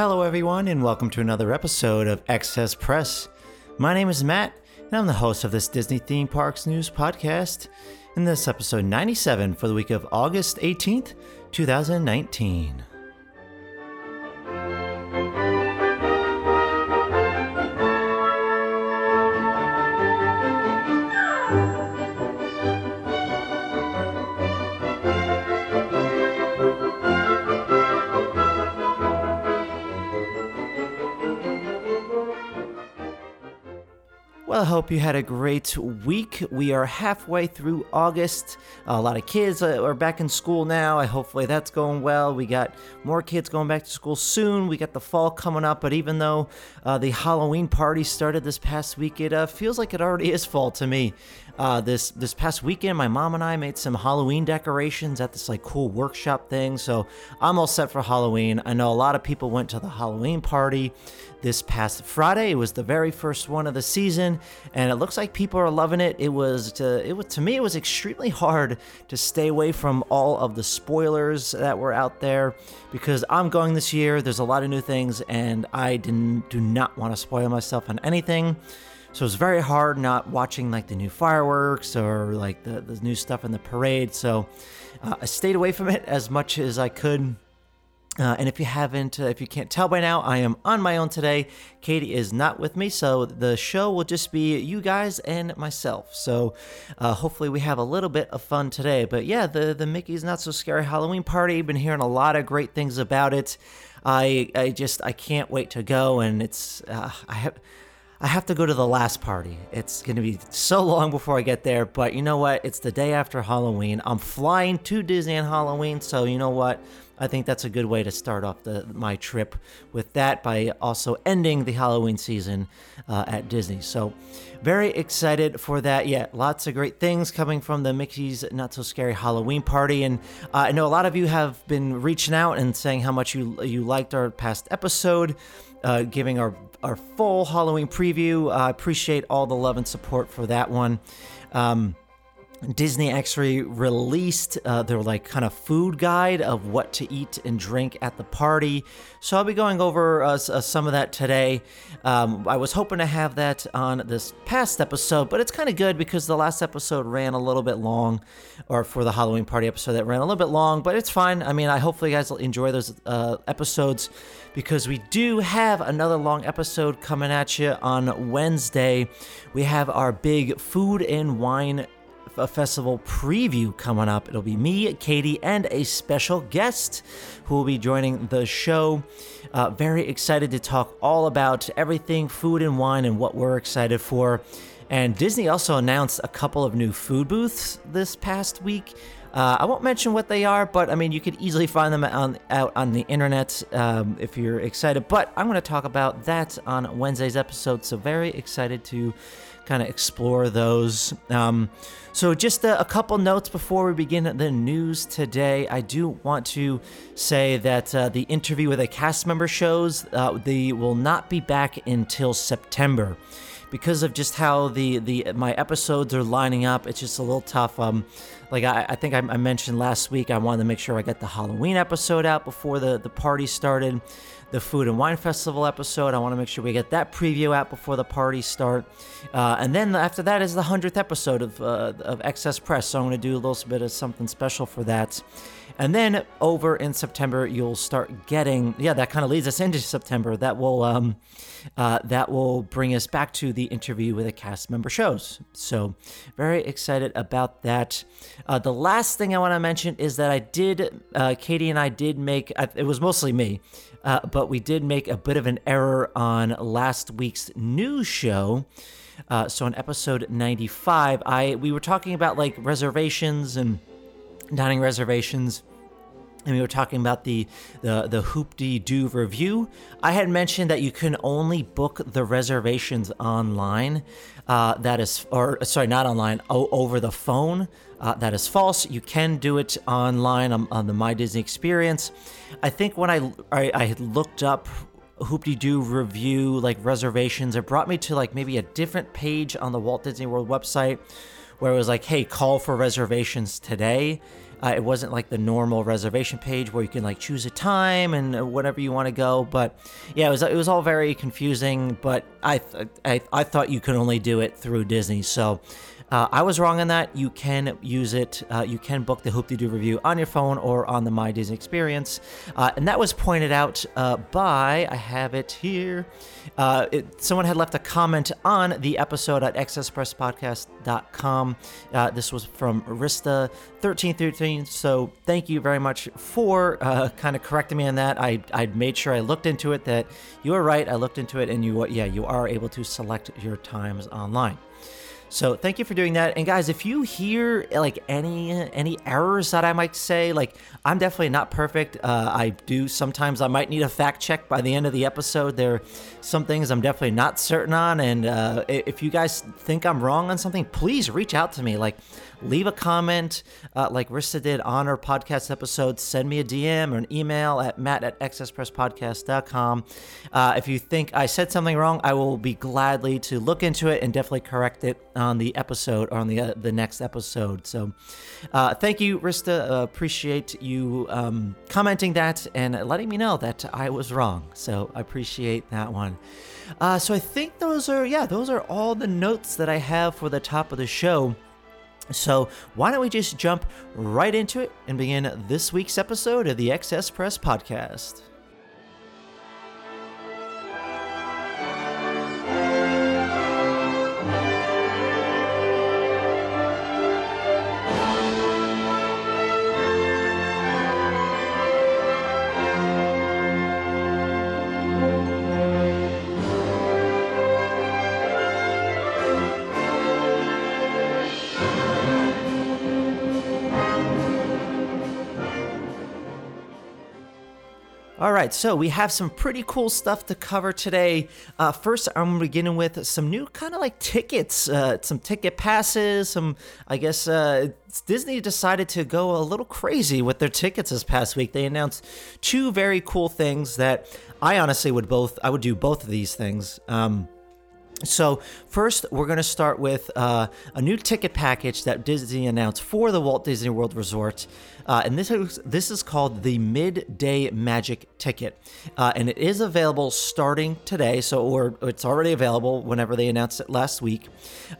Hello, everyone, and welcome to another episode of Excess Press. My name is Matt, and I'm the host of this Disney Theme Parks News podcast. In this episode 97 for the week of August 18th, 2019. Hope you had a great week. We are halfway through August. A lot of kids are back in school now. Hopefully that's going well. We got more kids going back to school soon. We got the fall coming up, but even though uh, the Halloween party started this past week, it uh, feels like it already is fall to me. Uh, this this past weekend, my mom and I made some Halloween decorations at this like cool workshop thing. So I'm all set for Halloween. I know a lot of people went to the Halloween party this past Friday. It was the very first one of the season, and it looks like people are loving it. It was to, it was to me it was extremely hard to stay away from all of the spoilers that were out there because I'm going this year. There's a lot of new things, and I didn't do not want to spoil myself on anything. So it's very hard not watching like the new fireworks or like the, the new stuff in the parade. So uh, I stayed away from it as much as I could. Uh, and if you haven't, uh, if you can't tell by now, I am on my own today. Katie is not with me, so the show will just be you guys and myself. So uh, hopefully we have a little bit of fun today. But yeah, the the Mickey's Not So Scary Halloween Party. Been hearing a lot of great things about it. I I just I can't wait to go, and it's uh, I have. I have to go to the last party. It's going to be so long before I get there, but you know what? It's the day after Halloween. I'm flying to Disney on Halloween, so you know what? I think that's a good way to start off the, my trip with that by also ending the Halloween season uh, at Disney. So, very excited for that. Yeah, lots of great things coming from the Mickey's Not So Scary Halloween party, and uh, I know a lot of you have been reaching out and saying how much you you liked our past episode, uh, giving our our full Halloween preview. I appreciate all the love and support for that one. Um, Disney actually released uh, their like kind of food guide of what to eat and drink at the party. So I'll be going over uh, uh, some of that today. Um, I was hoping to have that on this past episode, but it's kind of good because the last episode ran a little bit long, or for the Halloween party episode that ran a little bit long, but it's fine. I mean, I hopefully you guys will enjoy those uh, episodes because we do have another long episode coming at you on Wednesday. We have our big food and wine a festival preview coming up. It'll be me, Katie, and a special guest who will be joining the show. Uh, very excited to talk all about everything food and wine and what we're excited for. And Disney also announced a couple of new food booths this past week. Uh, I won't mention what they are, but I mean, you could easily find them on, out on the internet um, if you're excited. But I'm going to talk about that on Wednesday's episode. So, very excited to kind of explore those. Um, so, just a, a, couple notes before we begin the news today. I do want to say that uh, the interview with a cast member shows uh, they will not be back until September because of just how the the my episodes are lining up. It's just a little tough. Um, like I, I think I, I mentioned last week, I wanted to make sure I got the Halloween episode out before the the party started. the Food and Wine Festival episode. I want to make sure we get that preview out before the parties start. Uh, and then after that is the 100th episode of, uh, of Excess Press. So I'm going to do a little bit of something special for that. And then over in September, you'll start getting, yeah, that kind of leads us into September. That will, um, uh, that will bring us back to the interview with the cast member shows. So very excited about that. Uh, the last thing I want to mention is that I did, uh, Katie and I did make, it was mostly me, uh, but we did make a bit of an error on last week's news show. Uh, so on episode 95, I we were talking about like reservations and dining reservations and we were talking about the the the Hoop-Dee-Doo Revue. I had mentioned that you can only book the reservations online. Uh, that is, or sorry, not online, o- over the phone. Uh, that is false. You can do it online on, on, the My Disney Experience. I think when I I, I had looked up Hoop-Dee-Doo Revue like reservations, it brought me to like maybe a different page on the Walt Disney World website where it was like, "Hey, call for reservations today." Uh, it wasn't like the normal reservation page where you can like choose a time and uh, whatever you want to go. But yeah, it was it was all very confusing. But I th- I, I thought you could only do it through Disney. So uh, I was wrong on that. You can use it. Uh, you can book the Hoop-Dee-Doo Revue on your phone or on the My Disney Experience, uh, and that was pointed out uh, by I have it here. Uh, it, someone had left a comment on the episode at excesspresspodcast.com. Uh, this was from Rista thirteen thirteen. So thank you very much for kind of correcting me on that. I I made sure I looked into it. That you were right. I looked into it, and you yeah you are able to select your times online. So thank you for doing that. And guys, if you hear like any any errors that I might say, like I'm definitely not perfect. Uh, I do sometimes I might need a fact check by the end of the episode. There are some things I'm definitely not certain on, and uh, if you guys think I'm wrong on something, please reach out to me. Like leave a comment uh, like Rista did on our podcast episode. Send me a DM or an email at matt at excesspresspodcast.com. Uh, if you think I said something wrong, I will be gladly to look into it and definitely correct it on the episode or on the uh, the next episode. So uh, thank you, Rista. Appreciate you um, commenting that and letting me know that I was wrong. So I appreciate that one. Uh, so I think those are yeah those are all the notes that I have for the top of the show. So, why don't we just jump right into it and begin this week's episode of the XS Press Podcast? Right, so we have some pretty cool stuff to cover today. Uh, first, I'm beginning with some new kind of like tickets, uh, some ticket passes, some, I guess, uh, Disney decided to go a little crazy with their tickets this past week. They announced two very cool things that I honestly would both, I would do both of these things. Um, so, first, we're going to start with uh, a new ticket package that Disney announced for the Walt Disney World Resort. Uh, and this is, this is called the Midday Magic Ticket. Uh, and it is available starting today. So, or it's already available whenever they announced it last week.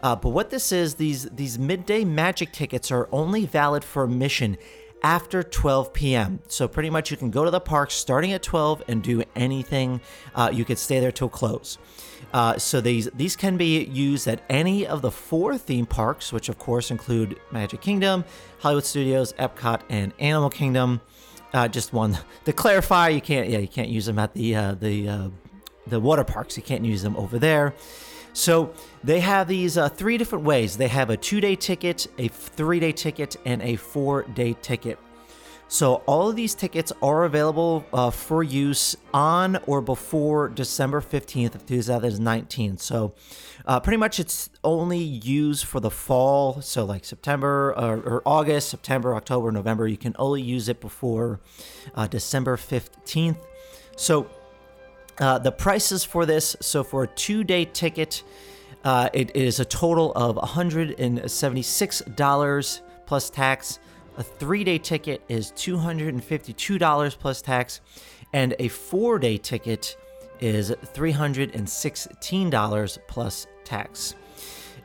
Uh, but what this is, these, these Midday Magic tickets are only valid for admission after 12 p.m. So pretty much you can go to the park starting at 12 and do anything. Uh, you could stay there till close. Uh, so these these can be used at any of the four theme parks, which of course include Magic Kingdom, Hollywood Studios, Epcot, and Animal Kingdom. Uh, just one to clarify, you can't yeah you can't use them at the uh, the uh, the water parks. You can't use them over there. So they have these uh, three different ways. They have a two-day ticket, a three-day ticket, and a four-day ticket. So all of these tickets are available uh, for use on or before December 15th of 2019. So uh, pretty much it's only used for the fall. So like September or, or August, September, October, November. You can only use it before uh, December 15th. So uh, the prices for this, so for a two-day ticket, uh, it is a total of $176 plus tax. A three day ticket is $252 plus tax, and a four day ticket is $316 plus tax.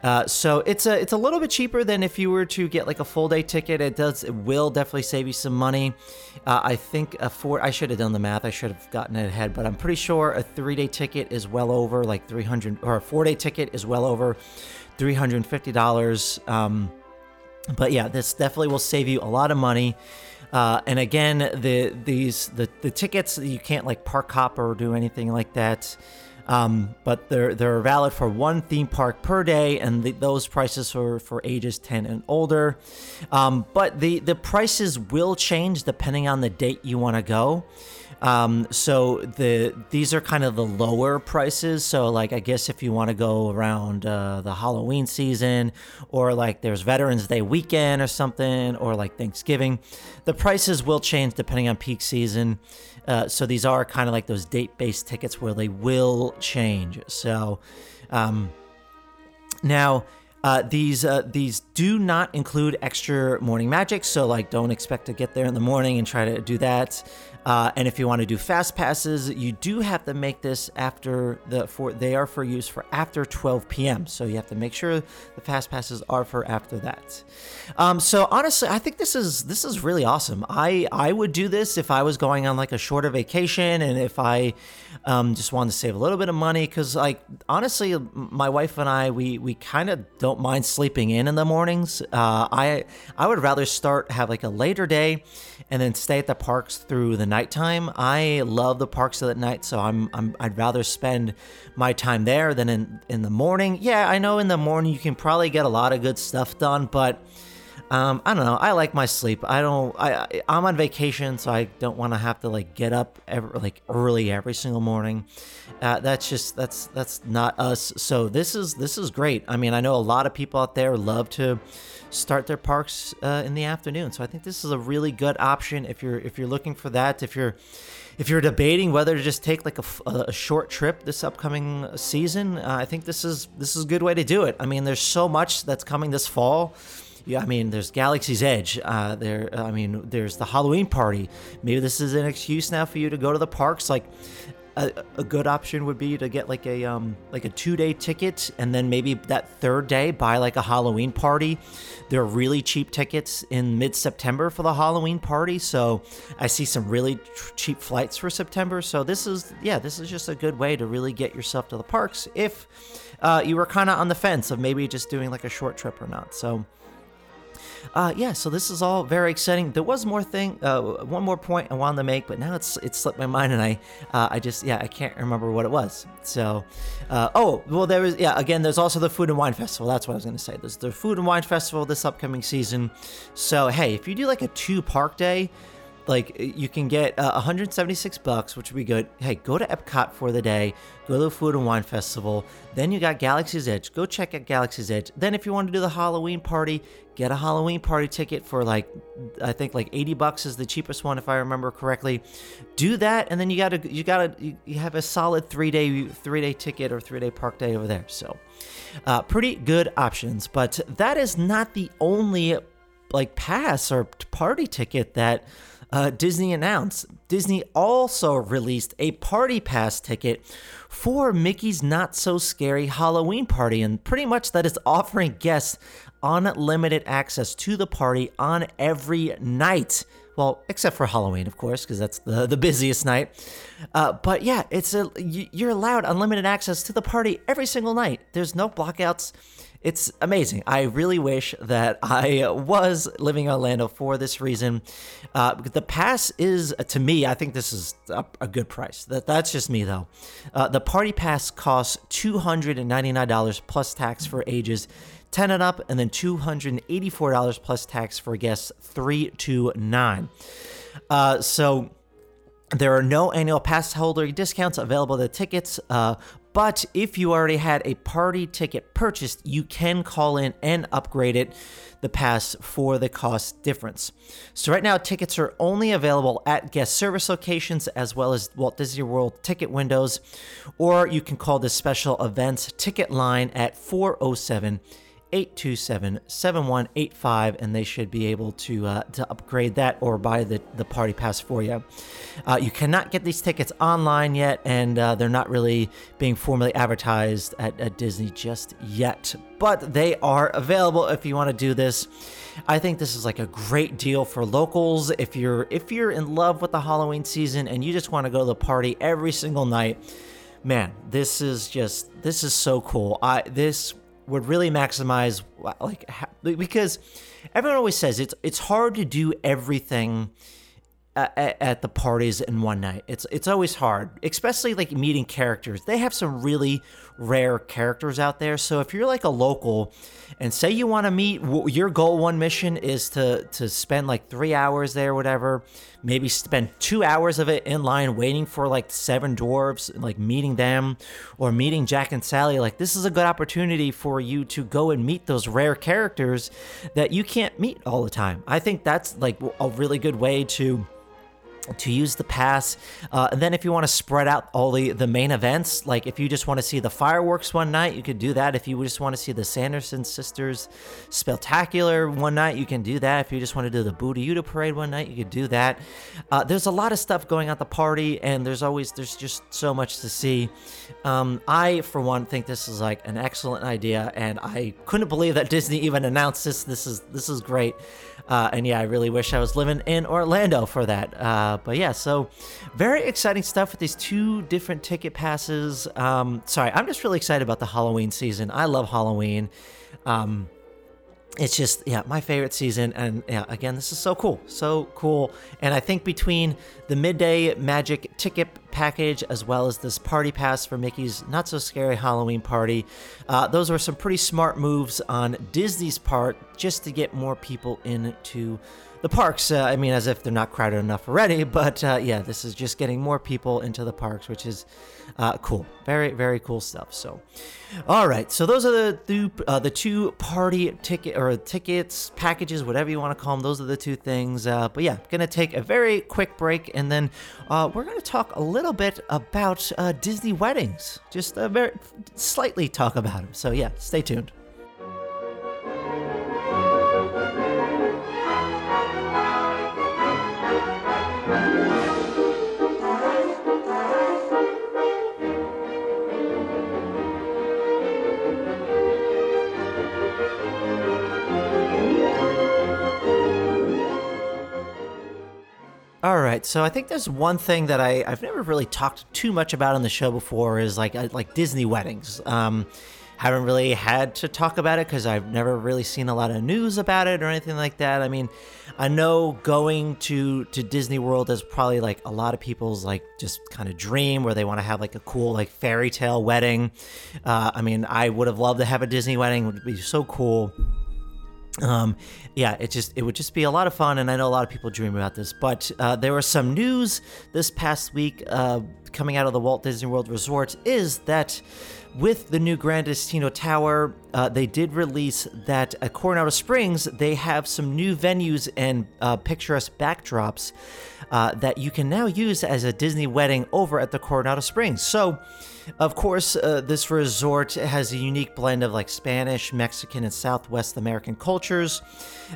Uh, so it's a it's a little bit cheaper than if you were to get like a full day ticket. It does it will definitely save you some money. Uh, I think a four I should have done the math. I should have gotten it ahead, but I'm pretty sure a three day ticket is well over like 300 or a four day ticket is well over 350 dollars. Um, but yeah, this definitely will save you a lot of money. Uh, and again, the these the the tickets you can't like park hop or do anything like that. Um, but they're they're valid for one theme park per day, and the, those prices are for ages 10 and older. Um, but the the prices will change depending on the date you want to go. Um, so the these are kind of the lower prices. So like I guess if you want to go around uh, the Halloween season, or like there's Veterans Day weekend or something, or like Thanksgiving, the prices will change depending on peak season. Uh, so these are kind of like those date-based tickets where they will change. So um, now. Uh, these uh, these do not include extra morning magic, so like don't expect to get there in the morning and try to do that. Uh, and if you want to do fast passes, you do have to make this after the for they are for use for after 12 p.m. So you have to make sure the fast passes are for after that. Um, so honestly, I think this is this is really awesome. I I would do this if I was going on like a shorter vacation and if I um, just wanted to save a little bit of money because like honestly, my wife and I we we kind of don't mind sleeping in in the mornings. Uh, I I would rather start have like a later day and then stay at the parks through the nighttime. I love the parks at night, so I'm, I'm I'd rather spend my time there than in in the morning. Yeah, I know in the morning you can probably get a lot of good stuff done, but um, I don't know. I like my sleep. I don't. I I'm on vacation, so I don't want to have to like get up every, like early every single morning. Uh, that's just that's that's not us. So this is this is great. I mean, I know a lot of people out there love to start their parks uh, in the afternoon. So I think this is a really good option if you're if you're looking for that. If you're if you're debating whether to just take like a, a short trip this upcoming season, uh, I think this is this is a good way to do it. I mean, there's so much that's coming this fall. Yeah, I mean, there's Galaxy's Edge. Uh, there, I mean, there's the Halloween party. Maybe this is an excuse now for you to go to the parks. Like, a, a, good option would be to get like a um like a two day ticket and then maybe that third day buy like a Halloween party. There are really cheap tickets in mid September for the Halloween party, so I see some really tr- cheap flights for September. So this is yeah, this is just a good way to really get yourself to the parks if uh, you were kind of on the fence of maybe just doing like a short trip or not. So uh, yeah, so this is all very exciting. There was more thing, uh, one more point I wanted to make, but now it's it slipped my mind, and I, uh, I just yeah, I can't remember what it was. So, uh, oh well, there was yeah. Again, there's also the Food and Wine Festival. That's what I was going to say. There's the Food and Wine Festival this upcoming season. So hey, if you do like a two park day, like you can get uh, 176 bucks which would be good. Hey go to epcot for the day go to the food and wine festival then you got galaxy's edge go check out galaxy's edge. Then if you want to do the halloween party get a halloween party ticket for like i think like 80 bucks is the cheapest one if i remember correctly. Do that and then you gotta you gotta you have a solid three day three day ticket or three day park day over there. So uh, pretty good options. But that is not the only like pass or party ticket that uh, Disney announced Disney also released a party pass ticket for Mickey's Not So Scary Halloween Party, and pretty much that is offering guests unlimited access to the party on every night. Well, except for Halloween, of course, because that's the, the busiest night. Uh, but yeah, it's a you're allowed unlimited access to the party every single night. There's no blockouts it's amazing. I really wish that I was living in Orlando for this reason. Uh, the pass is, to me, I think this is a, a good price. That that's just me though. Uh, the party pass costs two hundred and ninety nine dollars plus tax for ages. 10 and up, and then $284 plus tax for guests 3 to 9. Uh, so there are no annual pass holder discounts available to the tickets, uh, but if you already had a party ticket purchased, you can call in and upgrade it, the pass for the cost difference. So, right now, tickets are only available at guest service locations as well as Walt Disney World ticket windows, or you can call the special events ticket line at 407 827 7185, and they should be able to uh, to upgrade that or buy the, the party pass for you. Uh, you cannot get these tickets online yet, and uh, they're not really being formally advertised at, at Disney just yet, but they are available if you want to do this. I think this is like a great deal for locals if you're if you're in love with the Halloween season and you just want to go to the party every single night. Man, this is just this is so cool. I this would really maximize like because everyone always says it's it's hard to do everything at, at, the parties in one night. It's it's always hard, especially like meeting characters. They have some really rare characters out there. So if you're like a local, and say you want to meet, your goal one mission is to to spend like three hours there, whatever. Maybe spend two hours of it in line waiting for like seven dwarves, like meeting them, or meeting Jack and Sally. Like this is a good opportunity for you to go and meet those rare characters that you can't meet all the time. I think that's like a really good way to to use the pass. Uh, and then if you want to spread out all the, the main events, like if you just want to see the fireworks one night, you could do that. If you just want to see the Sanderson sisters spectacular one night, you can do that. If you just want to do the Boo-to-You parade one night, you could do that. Uh, there's a lot of stuff going at the party, and there's always there's just so much to see. Um, I, for one, think this is like an excellent idea, and I couldn't believe that Disney even announced this. This is this is great. Uh, and yeah, I really wish I was living in Orlando for that. Uh, but yeah, so very exciting stuff with these two different ticket passes. Um, sorry, I'm just really excited about the Halloween season. I love Halloween. Um, it's just yeah my favorite season and yeah again this is so cool so cool. And i think between the midday magic ticket package as well as this party pass for mickey's not so scary halloween party uh, those were some pretty smart moves on disney's part just to get more people into the parks. Uh, I mean, as if they're not crowded enough already, but uh, yeah, this is just getting more people into the parks, which is uh, cool. Very, very cool stuff. So, all right, so those are the two, uh, the two party ticket or tickets, packages, whatever you want to call them. Those are the two things. Uh, but yeah, gonna take a very quick break, and then uh, we're gonna talk a little bit about Disney weddings, just very slightly talk about them. So yeah, stay tuned. All right, so I think there's one thing that I, I've never really talked too much about on the show before is like uh, like Disney weddings. Um, haven't really had to talk about it because I've never really seen a lot of news about it or anything like that. I mean, I know going to to Disney World is probably like a lot of people's like just kind of dream where they want to have like a cool like fairy tale wedding. Uh, I mean, I would have loved to have a Disney wedding; it would be so cool um, yeah, it just it would just be a lot of fun, and I know a lot of people dream about this. But uh, there was some news this past week uh, coming out of the Walt Disney World Resort is that with the new Grand Destino Tower, uh, they did release that at Coronado Springs they have some new venues and uh, picturesque backdrops uh, that you can now use as a Disney wedding over at the Coronado Springs. So. Of course, uh, this resort has a unique blend of like Spanish, Mexican, and Southwest American cultures.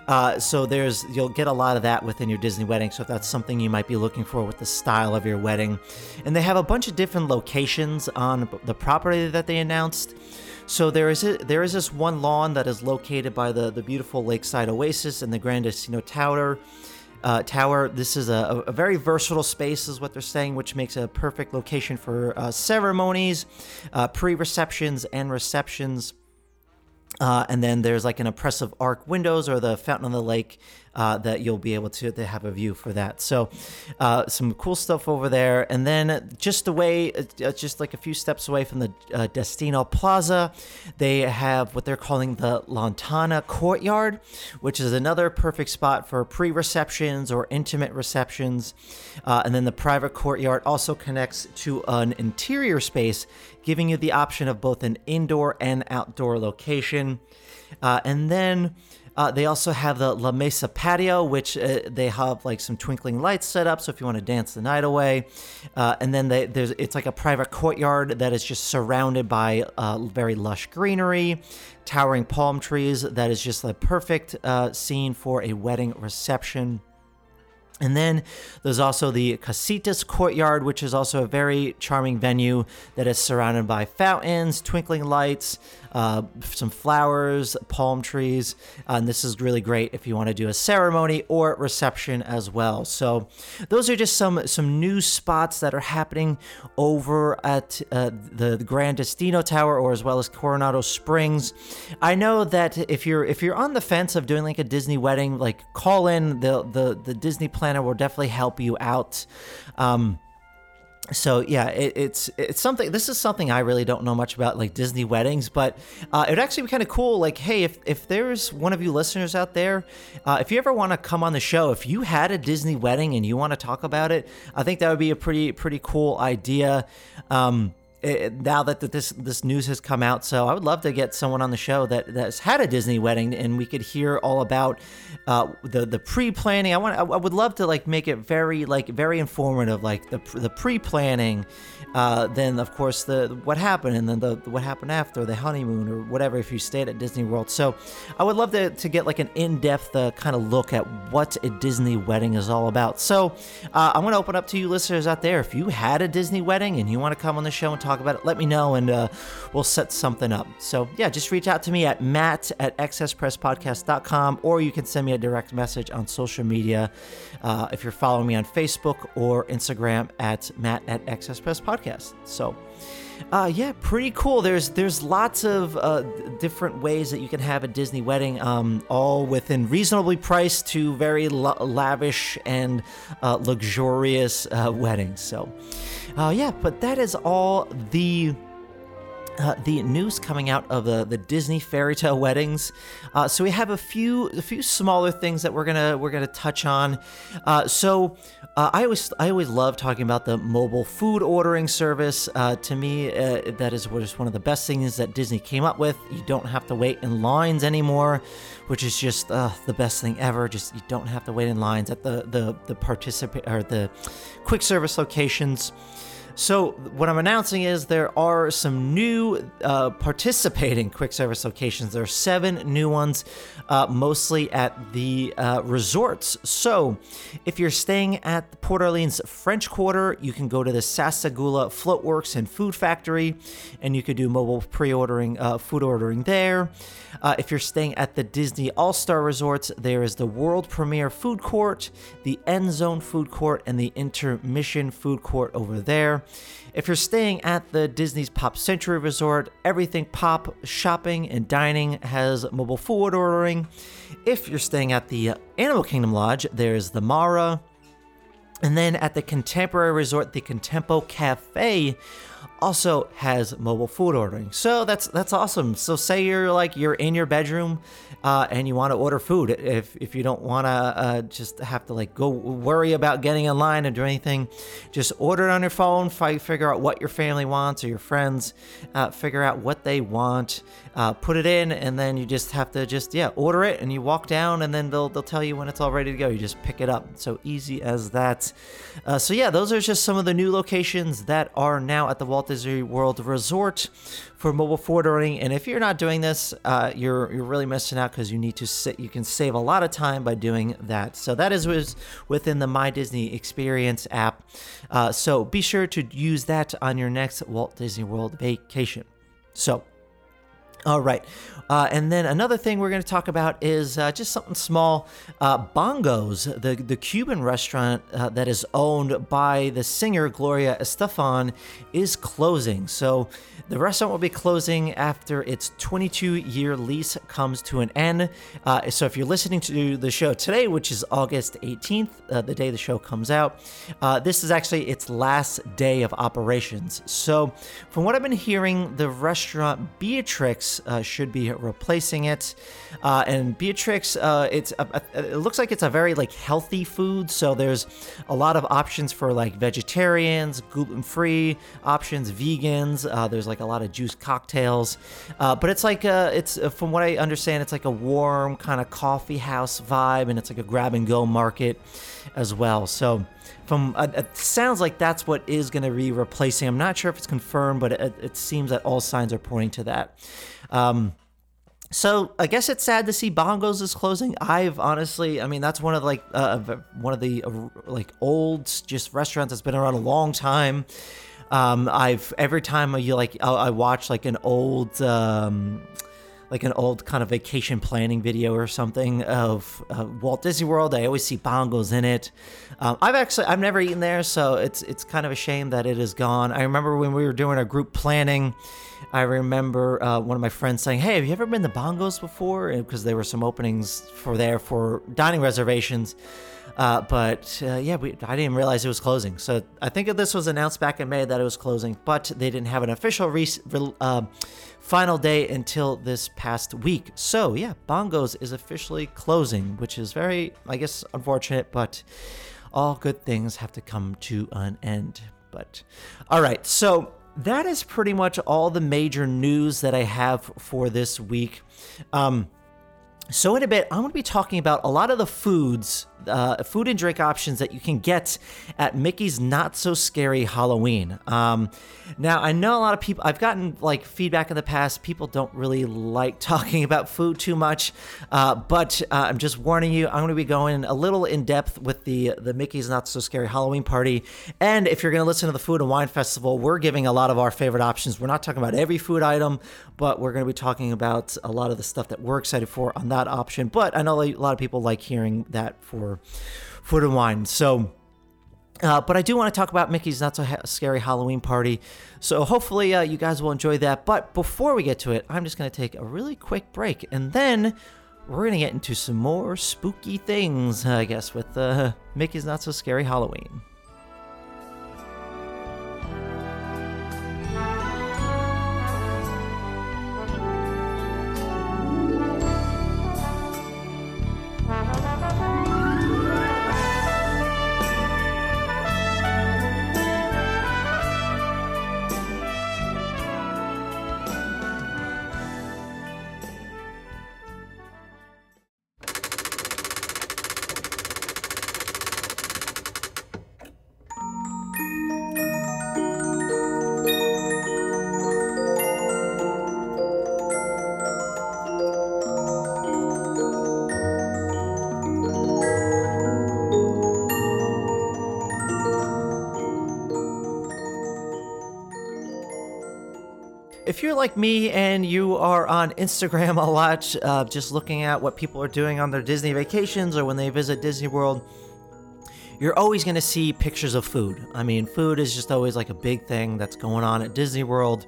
Uh, so there's you'll get a lot of that within your Disney wedding. So if that's something you might be looking for with the style of your wedding, and they have a bunch of different locations on the property that they announced. So there is a, there is this one lawn that is located by the the beautiful lakeside oasis and the Grand Destino Tower uh, tower. This is a, a, very versatile space, is what they're saying, which makes a perfect location for uh, ceremonies, uh, pre receptions, and receptions. Uh, and then there's like an impressive arc windows or the fountain on the lake uh, that you'll be able to, to have a view for that. So, uh, some cool stuff over there. And then just away, uh, just like a few steps away from the uh, Destino Plaza, they have what they're calling the Lantana Courtyard, which is another perfect spot for pre receptions or intimate receptions. Uh, and then the private courtyard also connects to an interior space, giving you the option of both an indoor and outdoor location. Uh, and then Uh, they also have the La Mesa patio, which uh, they have like some twinkling lights set up. So if you want to dance the night away, uh, and then they, there's it's like a private courtyard that is just surrounded by uh, very lush greenery, towering palm trees. That is just the perfect uh, scene for a wedding reception. And then there's also the Casitas Courtyard, which is also a very charming venue that is surrounded by fountains, twinkling lights, uh, some flowers, palm trees. Uh, and this is really great if you want to do a ceremony or reception as well. So those are just some some new spots that are happening over at uh, the, the Grand Destino Tower or as well as Coronado Springs. I know that if you're if you're on the fence of doing like a Disney wedding, like call in the the the Disney planner will definitely help you out. Um, so yeah, it, it's it's something. This is something I really don't know much about, like Disney weddings. But uh, it would actually be kind of cool. Like, hey, if if there's one of you listeners out there, uh, if you ever want to come on the show, if you had a Disney wedding and you want to talk about it, I think that would be a pretty pretty cool idea. Um, it, now that this this news has come out, so I would love to get someone on the show that that's had a Disney wedding, and we could hear all about uh, the the pre planning. I want I would love to like make it very like very informative, like the the pre planning uh, then of course the what happened and then the what happened after the honeymoon or whatever if you stayed at Disney World. So I would love to, to get like an in-depth uh, kind of look at what a Disney wedding is all about. So I'm going to open up to you listeners out there. If you had a Disney wedding and you want to come on the show and talk about it, let me know and uh, we'll set something up. So yeah, just reach out to me at matt at excesspresspodcast.com or you can send me a direct message on social media uh, if you're following me on Facebook or Instagram at matt at excesspodcast podcast. So, uh, yeah, pretty cool. There's there's lots of uh, different ways that you can have a Disney wedding, um, all within reasonably priced to very lavish and uh, luxurious uh, weddings. So, uh, yeah, but that is all the uh, the news coming out of the, the Disney fairy tale weddings. Uh, so we have a few a few smaller things that we're gonna we're gonna touch on. Uh, so uh, I always I always love talking about the mobile food ordering service. Uh, to me, uh, that is just one of the best things that Disney came up with. You don't have to wait in lines anymore, which is just the best thing ever. Just you don't have to wait in lines at the the the participate or the quick service locations. So, what I'm announcing is there are some new uh, participating quick service locations. There are seven new ones, uh, mostly at the uh, resorts. So, if you're staying at the Port Orleans French Quarter, you can go to the Sassagoula Floatworks and Food Factory, and you could do mobile pre-ordering, uh, food ordering there. Uh, if you're staying at the Disney All Star Resorts, there is the World Premiere Food Court, the End Zone Food Court, and the Intermission Food Court over there. If you're staying at the Disney's Pop Century Resort, everything pop shopping and dining has mobile food ordering. If you're staying at the Animal Kingdom Lodge, there's the Mara. And then at the Contemporary Resort, the Contempo Cafe also has mobile food ordering. So that's that's awesome. So say you're like you're in your bedroom uh, and you want to order food. If if you don't want to uh, just have to like go worry about getting in line and do anything, just order it on your phone. Figure out what your family wants or your friends. Uh, figure out what they want. Uh, put it in, and then you just have to just yeah order it, and you walk down, and then they'll they'll tell you when it's all ready to go. You just pick it up. So easy as that. Uh, so yeah, those are just some of the new locations that are now at the Walt Disney World Resort for mobile food ordering. And if you're not doing this, uh, you're you're really missing out because you need to sit. You can save a lot of time by doing that. So that is within the My Disney Experience app. Uh, so be sure to use that on your next Walt Disney World vacation. So all right. Uh, and then another thing we're going to talk about is uh, just something small. Uh, Bongos, the, the Cuban restaurant uh, that is owned by the singer Gloria Estefan, is closing. So the restaurant will be closing after its 22 year lease comes to an end. Uh, so if you're listening to the show today, which is August 18th, uh, the day the show comes out, this is actually its last day of operations. So from what I've been hearing, the restaurant Beatrix Uh, should be replacing it. Uh, and Beatrix, uh, it's a, it looks like it's a very like healthy food. So there's a lot of options for like vegetarians, gluten free options, vegans. Uh, there's like a lot of juice cocktails. Uh, but it's like it's from what I understand, it's like a warm kind of coffee house vibe, and it's like a grab and go market as well. So from uh, it sounds like that's what is going to be replacing. I'm not sure if it's confirmed, but it, it seems that all signs are pointing to that. Um, so I guess it's sad to see Bongos is closing. I've honestly, I mean, that's one of like uh, one of the uh, like old just restaurants that's been around a long time. Um, I've every time you like I, I watch like an old. Um, like an old kind of vacation planning video or something of uh, Walt Disney World. I always see bongos in it. Um, I've actually I've never eaten there, so it's it's kind of a shame that it is gone. I remember when we were doing our group planning. I remember uh, one of my friends saying, "Hey, have you ever been to Bongos before?" Because there were some openings for there for dining reservations. Uh, but uh, yeah, we, I didn't realize it was closing. So I think this was announced back in May that it was closing, but they didn't have an official re- re- uh, final day until this past week. So yeah, Bongos is officially closing, which is very, I guess, unfortunate, but all good things have to come to an end. But all right, so that is pretty much all the major news that I have for this week. Um, so in a bit, I'm going to be talking about a lot of the foods uh, food and drink options that you can get at Mickey's Not So Scary Halloween. Um, now, I know a lot of people, I've gotten like feedback in the past, people don't really like talking about food too much, uh, but uh, I'm just warning you, I'm going to be going a little in depth with the, the Mickey's Not So Scary Halloween party. And if you're going to listen to the Food and Wine Festival, we're giving a lot of our favorite options. We're not talking about every food item, but we're going to be talking about a lot of the stuff that we're excited for on that option. But I know a lot of people like hearing that for food and wine. So, uh, but I do want to talk about Mickey's Not So ha- Scary Halloween Party. So hopefully uh, you guys will enjoy that. But before we get to it, I'm just going to take a really quick break. And then we're going to get into some more spooky things, I guess, with uh, Mickey's Not So Scary Halloween. If you're like me and you are on Instagram a lot, uh, just looking at what people are doing on their Disney vacations or when they visit Disney World, you're always going to see pictures of food. I mean, food is just always like a big thing that's going on at Disney World.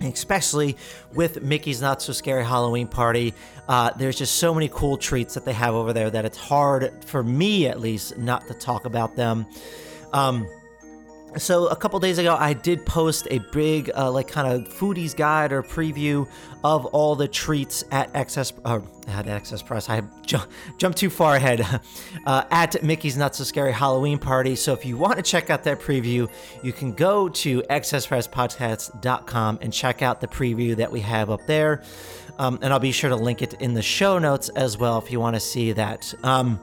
Especially with Mickey's Not So Scary Halloween Party. Uh, there's just so many cool treats that they have over there that it's hard, for me at least, not to talk about them. Um, so a couple days ago i did post a big uh, like kind of foodies guide or preview of all the treats at excess uh, at excess press. I ju- jumped too far ahead. Uh, at mickey's not so scary halloween party. So if you want to check out that preview you can go to excesspresspodcast.com and check out the preview that we have up there. Um, and i'll be sure to link it in the show notes as well if you want to see that. Um,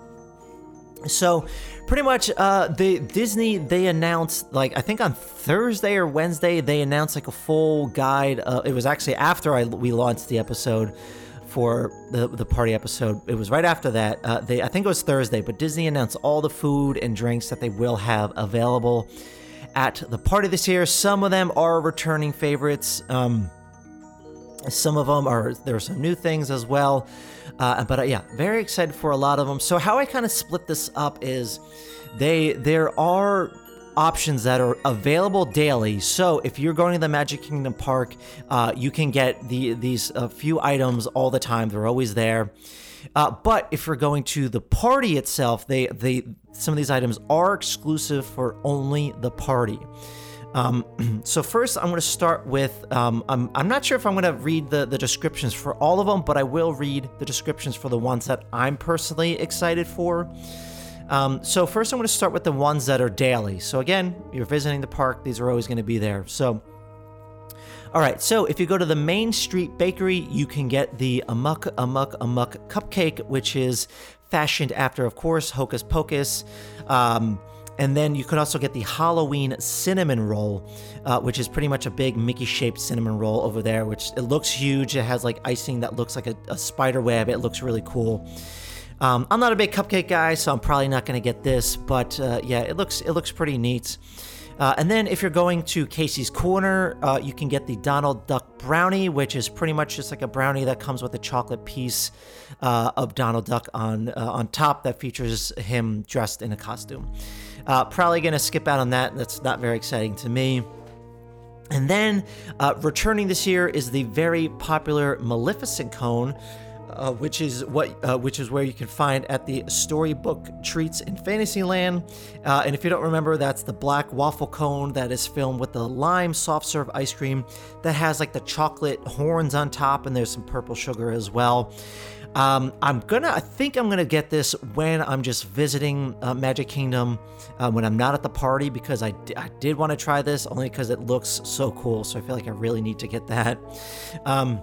so pretty much uh the disney they announced like i think on thursday or wednesday they announced like a full guide uh, it was actually after i we launched the episode for the the party episode. It was right after that uh, they i think it was thursday but disney announced all the food and drinks that they will have available at the party this year. Some of them are returning favorites um some of them are there are some new things as well uh, but uh, yeah, very excited for a lot of them. So how I kind of split this up is they there are options that are available daily. So if you're going to the Magic Kingdom Park, uh, you can get the these a few items all the time. They're always there. Uh, but if you're going to the party itself, they they some of these items are exclusive for only the party. Um, so first, I'm going to start with. Um, I'm, I'm not sure if I'm going to read the, the descriptions for all of them, but I will read the descriptions for the ones that I'm personally excited for. Um, so first, I'm going to start with the ones that are daily. So again, you're visiting the park; these are always going to be there. So. All right, so if you go to the Main Street Bakery, you can get the Amok Amok Amok cupcake, which is fashioned after, of course, Hocus Pocus. Um, and then you could also get the Halloween cinnamon roll, uh, which is pretty much a big Mickey shaped cinnamon roll over there, which it looks huge. It has like icing that looks like a, a spider web. It looks really cool. Um, I'm not a big cupcake guy, so I'm probably not going to get this, but uh, yeah, it looks it looks pretty neat. Uh, and then if you're going to Casey's Corner, uh, you can get the Donald Duck brownie, which is pretty much just like a brownie that comes with a chocolate piece uh, of Donald Duck on uh, on top that features him dressed in a costume. Uh, probably gonna skip out on that. That's not very exciting to me. And then uh, returning this year is the very popular Maleficent cone, uh, which is what uh, which is where you can find at the Storybook Treats in Fantasyland. Uh, and if you don't remember, that's the black waffle cone that is filmed with the lime soft serve ice cream that has like the chocolate horns on top, and there's some purple sugar as well. Um, I'm gonna, I think I'm gonna get this when I'm just visiting uh, Magic Kingdom, uh, when I'm not at the party, because I, d- I did want to try this only because it looks so cool. So I feel like I really need to get that. Um,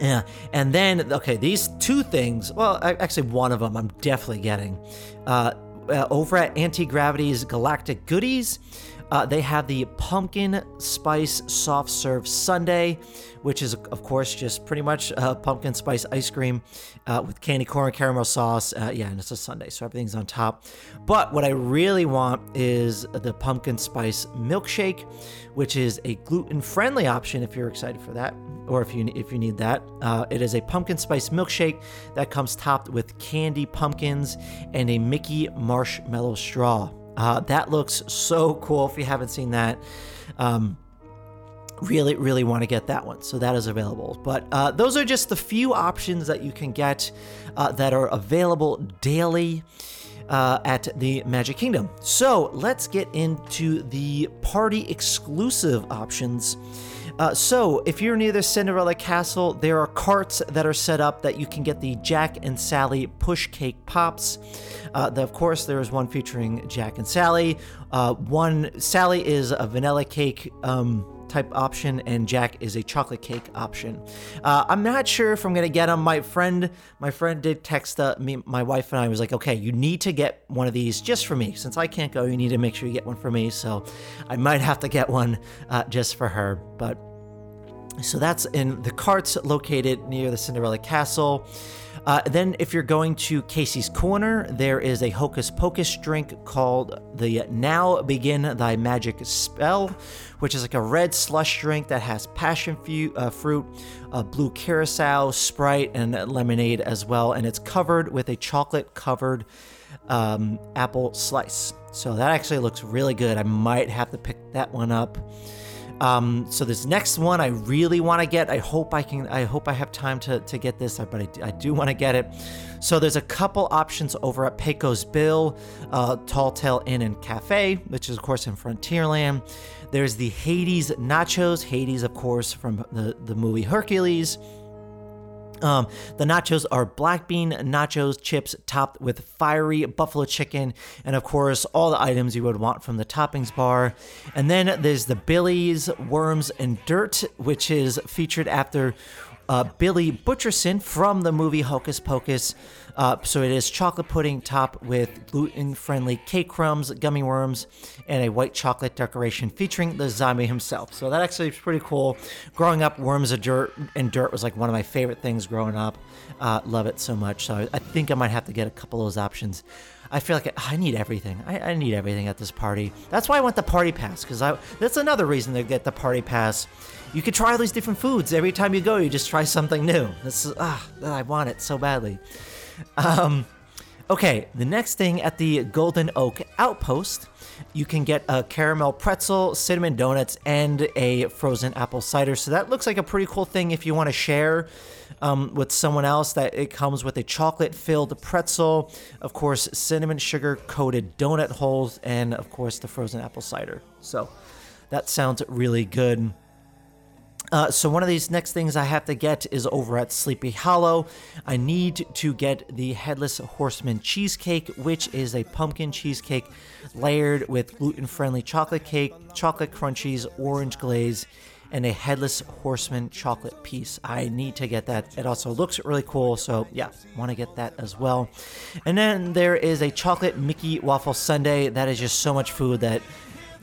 yeah, and then okay, these two things. Well, actually, one of them I'm definitely getting. Uh, uh, over at Auntie Gravity's Galactic Goodies, uh, they have the pumpkin spice soft serve sundae, which is, of course, just pretty much uh, pumpkin spice ice cream uh, with candy corn caramel sauce. Uh, yeah, and it's a sundae, so everything's on top. But what I really want is the pumpkin spice milkshake, which is a gluten-friendly option if you're excited for that, or if you if you need that. Uh, it is a pumpkin spice milkshake that comes topped with candy pumpkins and a Mickey marshmallow straw. Uh, that looks so cool if you haven't seen that. Um, really, really want to get that one. So that is available. But uh, those are just the few options that you can get uh, that are available daily. Uh, at the Magic Kingdom. So let's get into the party exclusive options. Uh, so, if you're near the Cinderella Castle, there are carts that are set up that you can get the Jack and Sally push cake pops. Uh, the, of course, there is one featuring Jack and Sally. Uh, one Sally is a vanilla cake. Um, type option, and Jack is a chocolate cake option. Uh, I'm not sure if I'm gonna get them. My friend, my friend did text uh, me, my wife and I was like, okay, you need to get one of these just for me. Since I can't go, you need to make sure you get one for me. So I might have to get one uh, just for her. But so that's in the carts located near the Cinderella Castle. Uh, then, if you're going to Casey's Corner, there is a Hocus Pocus drink called the Now Begin Thy Magic Spell, which is like a red slush drink that has passion uh, fruit, blue curacao, Sprite, and lemonade as well. And it's covered with a chocolate covered um, apple slice. So that actually looks really good. I might have to pick that one up. Um, so this next one I really want to get. I hope I can. I hope I have time to, to get this, but I, I do want to get it. So there's a couple options over at Pecos Bill, uh, Tall Tale Inn and Cafe, which is of course in Frontierland. There's the Hades Nachos. Hades, of course, from the the movie Hercules. Um, the nachos are black bean nachos chips topped with fiery buffalo chicken, and of course, all the items you would want from the toppings bar. And then there's the Billy's Worms and Dirt, which is featured after uh, Billy Butcherson from the movie Hocus Pocus. Uh, so it is chocolate pudding topped with gluten-friendly cake crumbs, gummy worms, and a white chocolate decoration featuring the zombie himself. So that actually is pretty cool. Growing up, worms and dirt and dirt was like one of my favorite things growing up. Uh, love it so much. So I think I might have to get a couple of those options. I feel like I need everything. I, I need everything at this party. That's why I want the party pass because that's another reason to get the party pass. You could try all these different foods every time you go. You just try something new. This is ah, I want it so badly. Um, okay, the next thing at the Golden Oak Outpost, you can get a caramel pretzel, cinnamon donuts, and a frozen apple cider. So that looks like a pretty cool thing if you want to share um, with someone else. That it comes with a chocolate-filled pretzel, of course, cinnamon sugar coated donut holes, and of course the frozen apple cider. So That sounds really good. Uh, so one of these next things I have to get is over at Sleepy Hollow. I need to get the Headless Horseman cheesecake, which is a pumpkin cheesecake layered with gluten-friendly chocolate cake, chocolate crunchies, orange glaze, and a Headless Horseman chocolate piece. I need to get that. It also looks really cool, so yeah, want to get that as well. And then there is a chocolate Mickey waffle sundae. That is just so much food that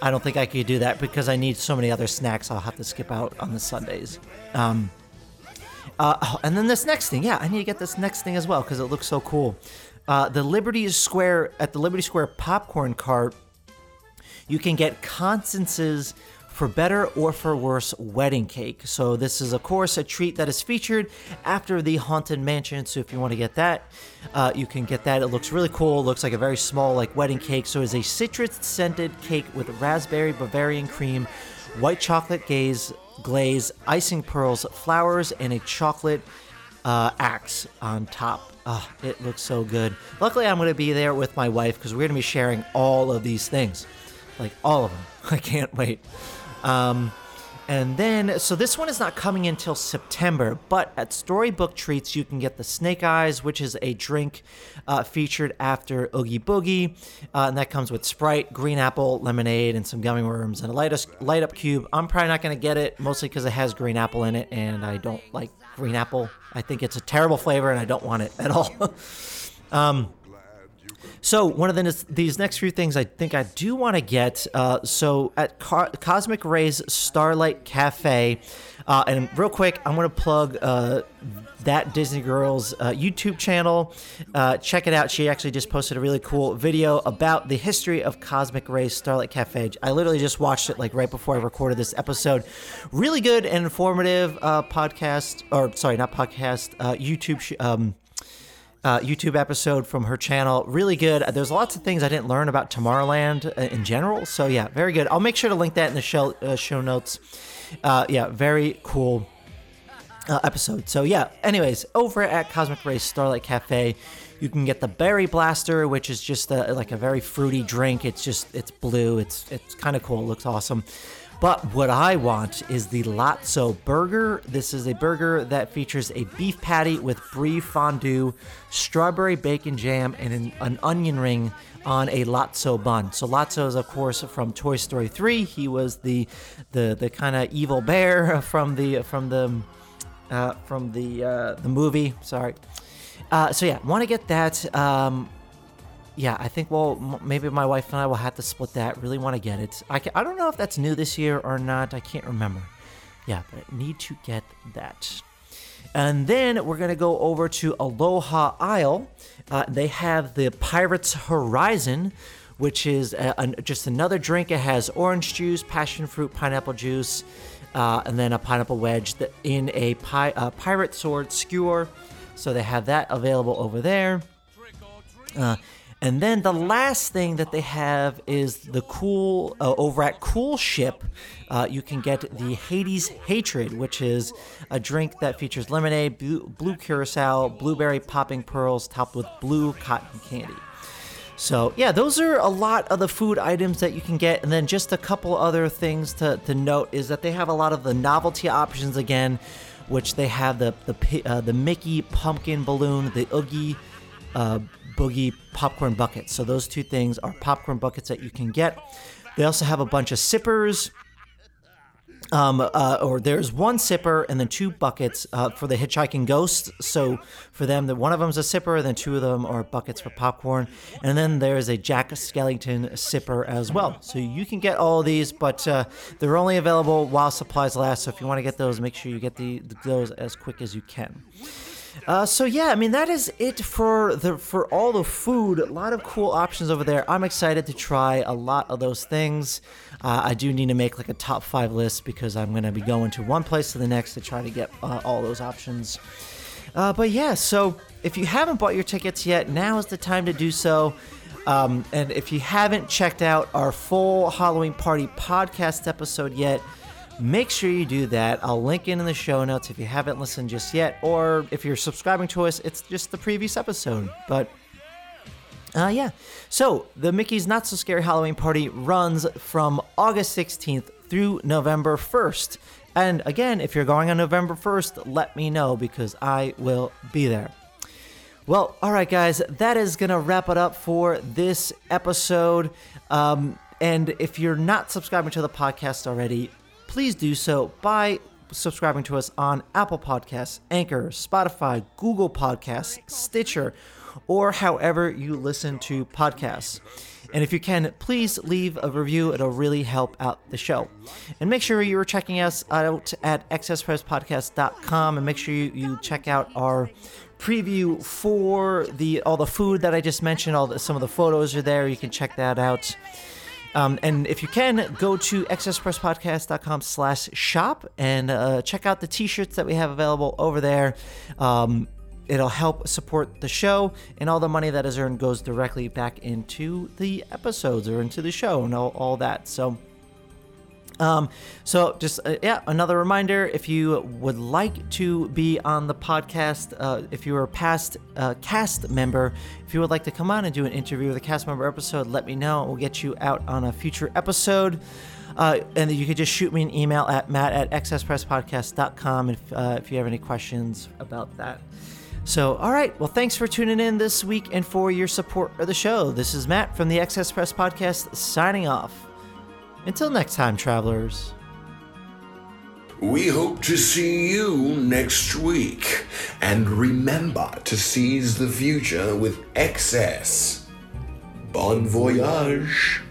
I don't think I could do that because I need so many other snacks. I'll have to skip out on the Sundays. Um, uh, and then this next thing, yeah, I need to get this next thing as well because it looks so cool. Uh, the Liberty Square at the Liberty Square popcorn cart, you can get Constance's for better or for worse wedding cake. So this is of course a treat that is featured after the haunted mansion. So if you want to get that, uh, you can get that. It looks really cool. It looks like a very small like wedding cake. So it's a citrus scented cake with raspberry Bavarian cream, white chocolate glaze, glaze, icing pearls, flowers, and a chocolate uh, axe on top. Oh, it looks so good. Luckily, I'm going to be there with my wife because we're going to be sharing all of these things. Like all of them. I can't wait. Um, and then, so this one is not coming until September, but at Storybook Treats, you can get the Snake Eyes, which is a drink uh, featured after Oogie Boogie. Uh, and that comes with Sprite, green apple, lemonade, and some gummy worms, and a light, light up cube. I'm probably not going to get it, mostly because it has green apple in it, and I don't like green apple. I think it's a terrible flavor, and I don't want it at all. um, so one of the, these next few things I think I do want to get. Uh, so at Cosmic Rays Starlight Cafe, uh, and real quick, I'm going to plug uh, that Disney Girls uh, YouTube channel. Uh, check it out. She actually just posted a really cool video about the history of Cosmic Rays Starlight Cafe. I literally just watched it like right before I recorded this episode. Really good and informative uh, podcast, or sorry, not podcast, YouTube. Sh- um, uh, YouTube episode from her channel. Really good. There's lots of things I didn't learn about Tomorrowland uh, in general. So yeah, very good. I'll make sure to link that in the show uh, show notes. Uh, yeah, very cool uh, episode. So yeah. Anyways, over at Cosmic Rays Starlight Cafe, you can get the Berry Blaster, which is just a, like a very fruity drink. It's just it's blue. It's it's kind of cool. It looks awesome. But what I want is the Lotso burger. This is a burger that features a beef patty with brie fondue, strawberry bacon jam, and an, an onion ring on a Lotso bun. So Lotso is, of course, from Toy Story 3. He was the the the kind of evil bear from the from the uh, from the uh, the movie. Sorry. Uh, so yeah, want to get that. Um, yeah, I think well maybe my wife and I will have to split that. Really want to get it. I can, I don't know if that's new this year or not. I can't remember. Yeah, but I need to get that. And then we're gonna go over to Aloha Isle. Uh, they have the Pirates Horizon, which is a, a, just another drink. It has orange juice, passion fruit, pineapple juice, uh, and then a pineapple wedge in a, pi- a pirate sword skewer. So they have that available over there. Uh, and then the last thing that they have is the cool uh, over at Cool Ship. Uh, you can get the Hades Hatred, which is a drink that features lemonade, blue, blue curacao, blueberry popping pearls, topped with blue cotton candy. So yeah, those are a lot of the food items that you can get, and then just a couple other things to, to note is that they have a lot of the novelty options again, which they have the the uh, the Mickey pumpkin balloon, the Oogie. Uh, Boogie popcorn buckets. So those two things are popcorn buckets that you can get. They also have a bunch of sippers. Um, uh, or there's one sipper and then two buckets uh, for the hitchhiking ghost. So for them, the one of them's a sipper, and then two of them are buckets for popcorn. And then there's a Jack Skellington sipper as well. So you can get all these, but uh, they're only available while supplies last. So if you want to get those, make sure you get the, those as quick as you can. Uh, so yeah, I mean that is it for the for all the food. A lot of cool options over there. I'm excited to try a lot of those things. Uh, I do need to make like a top five list because I'm gonna be going to one place to the next to try to get uh, all those options. Uh, but yeah, so if you haven't bought your tickets yet, now is the time to do so. Um, and if you haven't checked out our full Halloween Party podcast episode yet, make sure you do that. I'll link in in the show notes if you haven't listened just yet, or if you're subscribing to us, it's just the previous episode. But uh, yeah. So the Mickey's Not So Scary Halloween Party runs from August 16th through November 1st. And again, if you're going on November 1st, let me know because I will be there. Well, all right, guys, that is going to wrap it up for this episode. Um, and if you're not subscribing to the podcast already, please do so by subscribing to us on Apple Podcasts, Anchor, Spotify, Google Podcasts, Stitcher, or however you listen to podcasts. And if you can, please leave a review. It'll really help out the show. And make sure you're checking us out at excesspresspodcast.com and make sure you, you check out our preview for the all the food that I just mentioned. All the, some of the photos are there. You can check that out. Um, and if you can, go to excesspresspodcast.com slash shop and uh, check out the t-shirts that we have available over there. Um, it'll help support the show, and all the money that is earned goes directly back into the episodes or into the show and all, all that. So um, so just uh, yeah, another reminder: if you would like to be on the podcast, uh, if you are a past uh, cast member, if you would like to come on and do an interview with a cast member episode, let me know. We'll get you out on a future episode. Uh, and you could just shoot me an email at matt at excesspresspodcast.com if, uh, if you have any questions about that. So, all right. Well, thanks for tuning in this week and for your support of the show. This is Matt from the Excess Press Podcast signing off. Until next time, travelers. We hope to see you next week. And remember to seize the future with excess. Bon voyage.